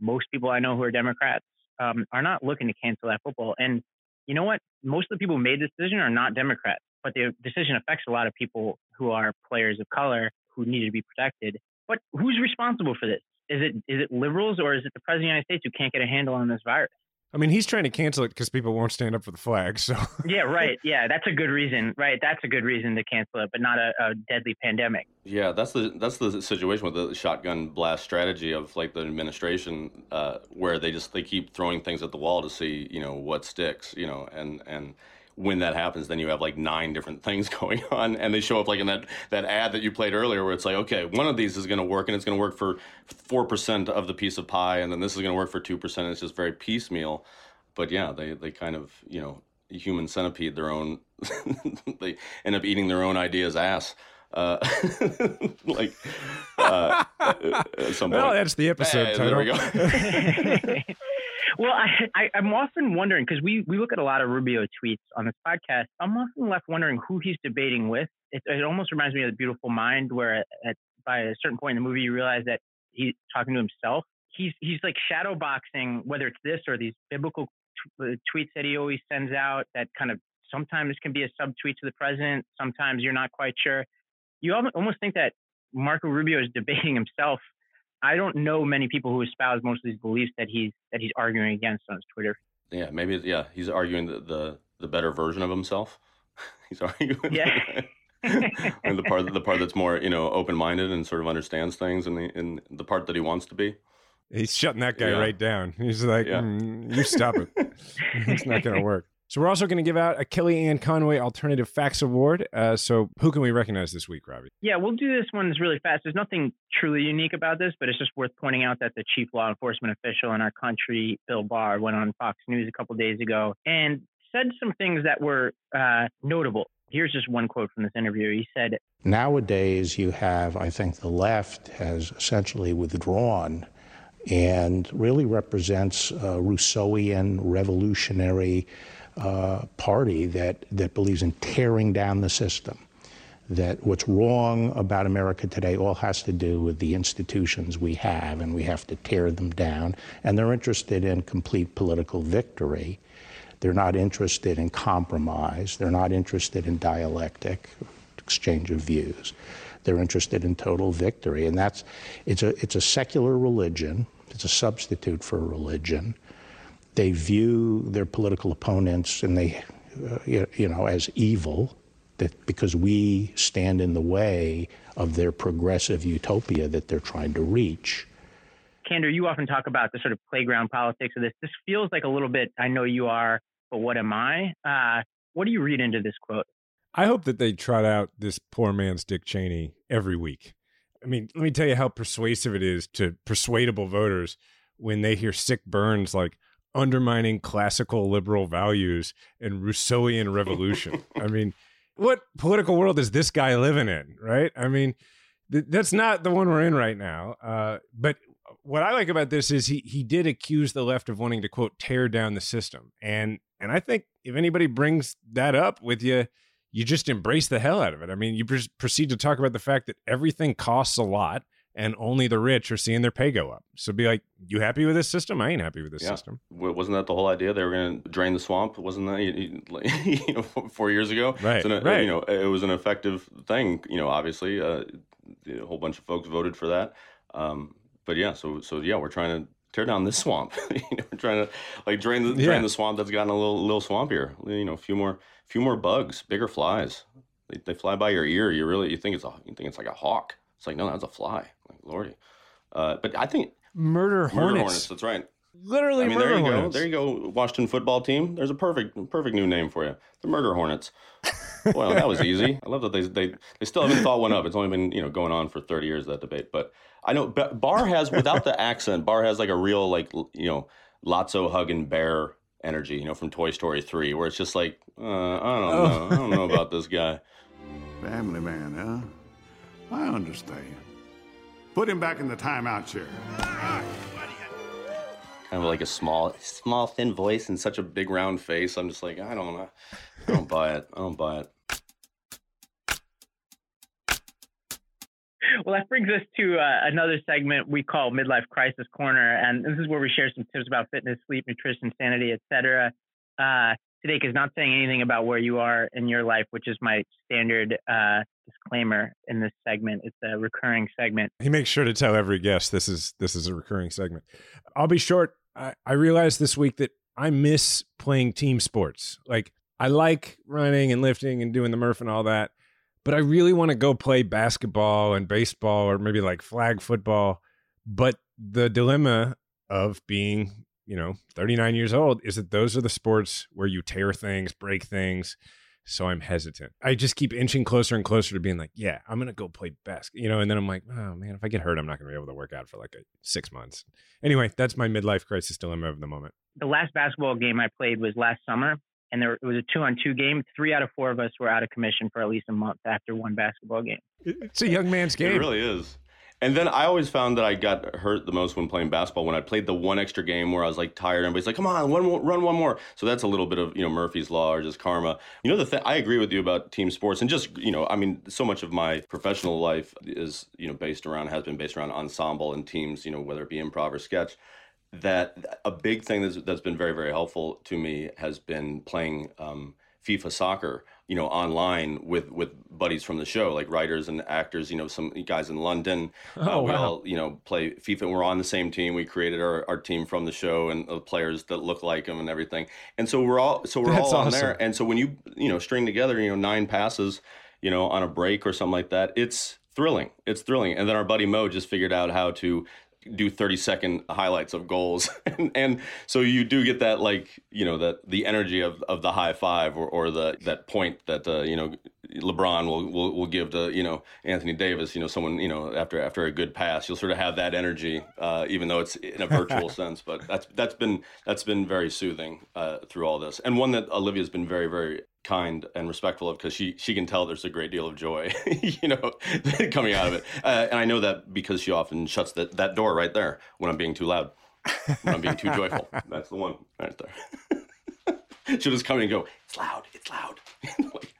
most people I know who are Democrats um, are not looking to cancel that football. And you know what? Most of the people who made this decision are not Democrats, but the decision affects a lot of people who are players of color who need to be protected. But who's responsible for this? Is it is it liberals or is it the president of the United States who can't get a handle on this virus? I mean, he's trying to cancel it because people won't stand up for the flag. So Yeah, right. Yeah, that's a good reason. Right, that's a good reason to cancel it, but not a, a deadly pandemic. Yeah, that's the that's the situation with the shotgun blast strategy of like the administration, uh, where they just they keep throwing things at the wall to see you know what sticks, you know, and and when that happens, then you have like nine different things going on, and they show up like in that that ad that you played earlier, where it's like, okay, one of these is going to work, and it's going to work for four percent of the piece of pie, and then this is going to work for two percent. It's just very piecemeal, but yeah, they they kind of you know human centipede their own, they end up eating their own ideas ass. Uh, like uh, at some point. well, that's the episode Hey, title. there we go. Well, I, I I'm often wondering because we we look at a lot of Rubio tweets on this podcast. I'm often left wondering who he's debating with. It, it almost reminds me of the Beautiful Mind, where at, at by a certain point in the movie you realize that he's talking to himself. He's he's like shadow boxing, whether it's this or these biblical t- uh, tweets that he always sends out that kind of sometimes can be a subtweet to the president. Sometimes you're not quite sure. You almost think that Marco Rubio is debating himself. I don't know many people who espouse most of these beliefs that he's that he's arguing against on his Twitter. yeah, maybe yeah, he's arguing the the, the better version of himself. he's arguing. Yeah. and the part the part that's more you know open minded and sort of understands things, and the and the part that he wants to be. He's shutting that guy Yeah. right down. He's like, Yeah. "Mm, you stop it. it's not going to work. So we're also going to give out a Kelly Kellyanne Conway Alternative Facts Award. Uh, so who can we recognize this week, Ravi? Yeah, we'll do this one really fast. There's nothing truly unique about this, but it's just worth pointing out that the chief law enforcement official in our country, Bill Barr, went on Fox News a couple days ago and said some things that were uh, notable. Here's just one quote from this interview. He said, Nowadays, you have, I think, the left has essentially withdrawn and really represents a Rousseauian revolutionary uh, party that, that believes in tearing down the system. That what's wrong about America today all has to do with the institutions we have, and we have to tear them down. And they're interested in complete political victory. They're not interested in compromise. They're not interested in dialectic exchange of views. They're interested in total victory. And that's, it's a, it's a secular religion. It's a substitute for religion. They view their political opponents and they, uh, you know, as evil that because we stand in the way of their progressive utopia that they're trying to reach. Kander, you often talk about the sort of playground politics of this. This feels like a little bit, I know you are, but what am I? Uh, what do you read into this quote? I hope that they trot out this poor man's Dick Cheney every week. I mean, let me tell you how persuasive it is to persuadable voters when they hear sick burns like undermining classical liberal values and Rousseauian revolution. I mean, what political world is this guy living in, right? I mean, th- that's not the one we're in right now. Uh, but what I like about this is he he did accuse the left of wanting to quote tear down the system, and and I think if anybody brings that up with you, you just embrace the hell out of it. I mean, you pr- proceed to talk about the fact that everything costs a lot and only the rich are seeing their pay go up. So be like, you happy with this system? I ain't happy with this yeah. system. Wasn't that the whole idea? They were going to drain the swamp. Wasn't that you know four years ago? Right. So, right. You know, it was an effective thing. You know, obviously, uh, a whole bunch of folks voted for that. Um, but yeah, so so yeah, we're trying to tear down this swamp. you know, we're trying to like drain the yeah. drain the swamp that's gotten a little little swampier. You know, a few more few more bugs, bigger flies. They, they fly by your ear. You really you think it's a you think it's like a hawk. It's like no, that's a fly. Like lordy. Uh, but I think murder hornets. Murder hornets. That's right. Literally, I mean, murder there you hornets. go. There you go. Washington football team. There's a perfect, perfect new name for you. The Murder Hornets. well, that was easy. I love that they they they still haven't thought one up. It's only been you know going on for 30 years that debate. But I know Barr has without the accent. Barr has like a real like you know Lotso hugging bear energy. You know from Toy Story 3, where it's just like uh, I don't know. I don't know about this guy. Family man, huh? I understand. Put him back in the timeout chair. Kind of like a small, small, thin voice and such a big round face. I'm just like, I don't know. I don't buy it. I don't buy it. Well, that brings us to uh, another segment we call Midlife Crisis Corner, and this is where we share some tips about fitness, sleep, nutrition, sanity, etc. Uh, Sadek is not saying anything about where you are in your life, which is my standard uh, disclaimer in this segment. It's a recurring segment. He makes sure to tell every guest this is this is a recurring segment. I'll be short. I, I realized this week that I miss playing team sports. Like I like running and lifting and doing the Murph and all that, but I really want to go play basketball and baseball or maybe like flag football. But the dilemma of being you know 39 years old is that those are the sports where you tear things break things so i'm hesitant. I just keep inching closer and closer to being like yeah i'm gonna go play basket you know and then i'm like oh man if i get hurt i'm not gonna be able to work out for like a, six months. Anyway that's my midlife crisis dilemma of the moment. The last basketball game i played was last summer and there it was a two on two game. Three out of four of us were out of commission for at least a month after one basketball game. It's a young man's game. it really is and then I always found that I got hurt the most when playing basketball. When I played the one extra game where I was like tired, everybody's like, "Come on, one run one more." So that's a little bit of you know Murphy's law or just karma. You know the thing I agree with you about team sports and just you know I mean so much of my professional life is you know based around has been based around ensemble and teams. You know whether it be improv or sketch. That a big thing that's, that's been very very helpful to me has been playing um, FIFA soccer you know online with with buddies from the show like writers and actors you know some guys in london oh, uh, we wow. all you know play fifa we're on the same team. We created our, our team from the show and the players that look like them and everything. And so we're all so we're That's all on awesome. there and so when you you know string together you know nine passes you know on a break or something like that it's thrilling. It's thrilling. And then our buddy mo just figured out how to do 30 second highlights of goals. And, and, so you do get that like you know that the energy of, of the high five or, or the that point that uh, you know lebron will, will will give to you know anthony davis you know someone you know after after a good pass. You'll sort of have that energy uh, even though it's in a virtual sense. But that's that's been that's been very soothing uh, through all this. And one that olivia's been very very kind and respectful of because she she can tell there's a great deal of joy, you know, coming out of it. Uh, and I know that because she often shuts that that door right there when I'm being too loud, when I'm being too joyful. That's the one right there. She'll just come in and go, "It's loud, it's loud." like,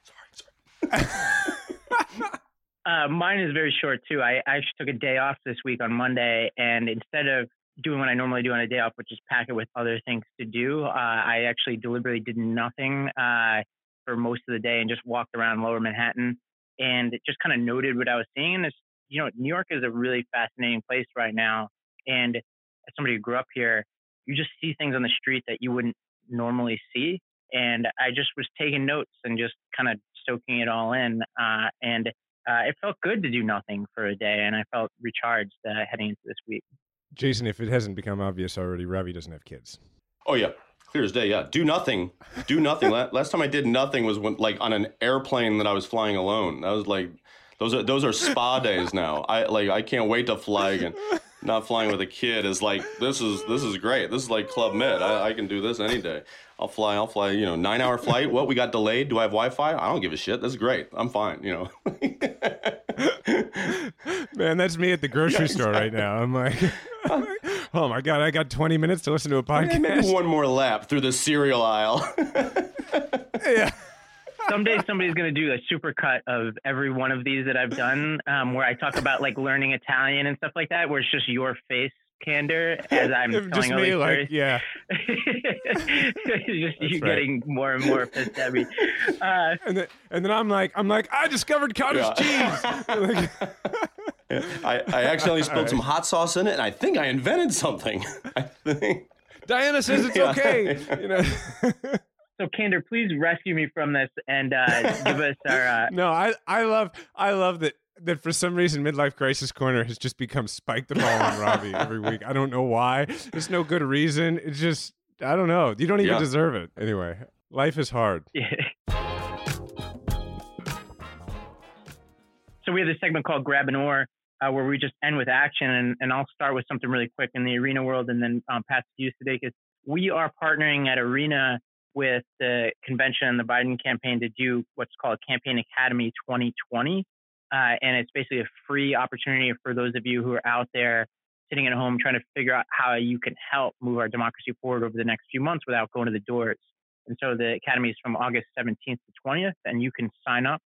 sorry, sorry. Uh, mine is very short too. I, I actually took a day off this week on Monday, and instead of doing what I normally do on a day off, which is pack it with other things to do, uh, I actually deliberately did nothing uh, for most of the day and just walked around Lower Manhattan and just kind of noted what I was seeing. And it's, you know, New York is a really fascinating place right now, and as somebody who grew up here, you just see things on the street that you wouldn't normally see. And I just was taking notes and just kind of soaking it all in. Uh, and uh, it felt good to do nothing for a day, and I felt recharged uh, heading into this week. Jason, if it hasn't become obvious already, Ravi doesn't have kids. Oh yeah, clear as day. Yeah, do nothing. Do nothing. Last time I did nothing was when like on an airplane that I was flying alone. That was like those are those are spa days now. I like I can't wait to fly again. Not flying with a kid is like this is this is great. This is like Club Med. I, I can do this any day. I'll fly. I'll fly. You know, nine hour flight. What we got delayed? Do I have Wi Fi? I don't give a shit. That's great. I'm fine. You know. Man, that's me at the grocery yeah, store right now. I'm like, oh my god, I got 20 minutes to listen to a podcast. Maybe one more lap through the cereal aisle. yeah. Someday somebody's going to do a super cut of every one of these that I've done, um, where I talk about like learning Italian and stuff like that, where it's just your face Kander as I'm just telling all me, these like, stories. yeah. just you right. getting more and more pissed at me. Uh, and then and then I'm like, I'm like, I discovered cottage Yeah. cheese. Like, I, I accidentally spilled some hot sauce in it, and I think I invented something. I think. Diana says it's Yeah. okay. You know. so, Kander, please rescue me from this and uh, give us our. Uh, no, I I love I love that that for some reason midlife crisis corner has just become spike the ball on Ravi every week. I don't know why. There's no good reason. It's just I don't know. You don't even Yeah. deserve it. Anyway, life is hard. So we have this segment called Grab an Oar, uh, where we just end with action, and, and I'll start with something really quick in the arena world, and then um, pass to you, Sudeikis. We are partnering at Arena with the convention and the Biden campaign to do what's called Campaign Academy 2020, uh, and it's basically a free opportunity for those of you who are out there sitting at home trying to figure out how you can help move our democracy forward over the next few months without going to the doors. And so the academy is from August 17th to 20th, and you can sign up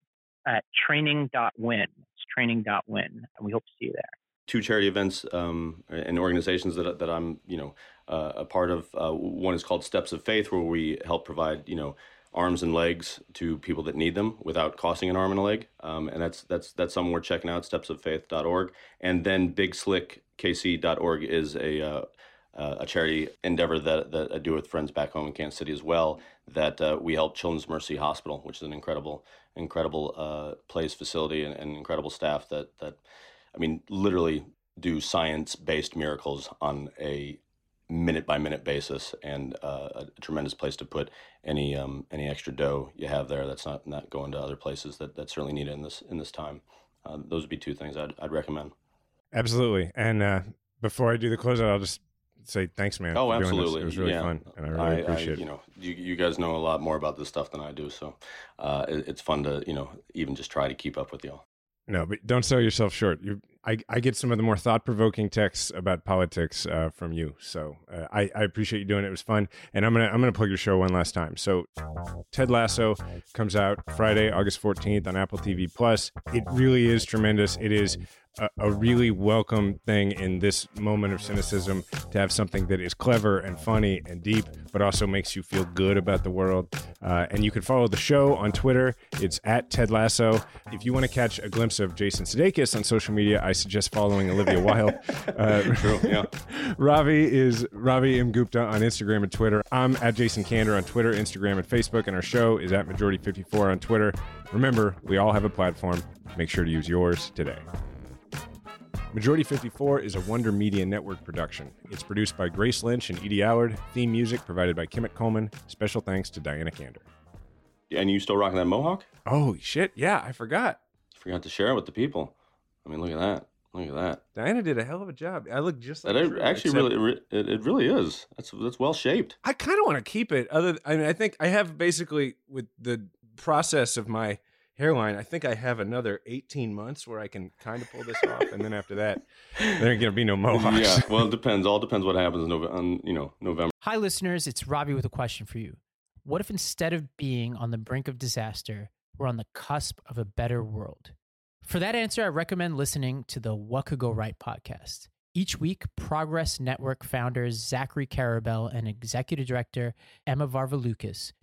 at training.win. Training.win, and we hope to see you there. two charity events um, and organizations that, that I'm, you know, uh, a part of. Uh, one is called Steps of Faith, where we help provide, you know, arms and legs to people that need them without costing an arm and a leg. Um, and that's that's that's something we're checking out. Stepsoffaith.org, and then BigSlickKC.org is a uh, uh, a charity endeavor that, that I do with friends back home in Kansas City as well. That uh, we help Children's Mercy Hospital, which is an incredible, incredible uh, place, facility, and, and incredible staff that that, I mean, literally do science-based miracles on a minute by minute basis, and uh, a tremendous place to put any um, any extra dough you have there. That's not not going to other places that that certainly need it in this in this time. Uh, those would be two things I'd I'd recommend. Absolutely. And uh, before I do the closeout, I'll just say thanks, man. Oh, for doing this. absolutely. It was really yeah. fun, and I really appreciate it. You know, you, you guys know a lot more about this stuff than I do, so uh, it, it's fun to you know even just try to keep up with y'all. No, but don't sell yourself short. You, I, I get some of the more thought provoking texts about politics uh, from you, so uh, I, I appreciate you doing it. It was fun, and I'm gonna I'm gonna plug your show one last time. So, Ted Lasso comes out Friday, August 14th on Apple TV Plus. It really is tremendous. It is a, a really welcome thing in this moment of cynicism to have something that is clever and funny and deep, but also makes you feel good about the world. Uh, and you can follow the show on Twitter. It's at Ted Lasso. If you want to catch a glimpse of Jason Sudeikis on social media, I suggest following Olivia Wilde. Uh, True, yeah. Ravi is Ravi M. Gupta on Instagram and Twitter. I'm at Jason Kander on Twitter, Instagram, and Facebook, and our show is at Majority54 on Twitter. Remember, we all have a platform. Make sure to use yours today. Majority 54 is a Wonder Media Network production. It's produced by Grace Lynch and Edie Allard. Theme music provided by Kemet Coleman. Special thanks to Diana Kander. And you still rocking that mohawk? Oh, shit. Yeah, I forgot. Forgot to share it with the people. I mean, look at that. Look at that. Diana did a hell of a job. I look just like That Drew, actually except- really, it, it really is. That's that's well shaped. I kind of want to keep it. Other, I mean, I think I have basically with the process of my hairline, I think I have another 18 months where I can kind of pull this off, and then after that, there ain't gonna be no mohawks. Yeah, well, it depends. All depends what happens in November. On, you know, November. Hi, listeners. It's Ravi with a question for you. What if instead of being on the brink of disaster, we're on the cusp of a better world? For that answer, I recommend listening to the What Could Go Right podcast. Each week, Progress Network founders Zachary Karabell and executive director Emma Varvaloucas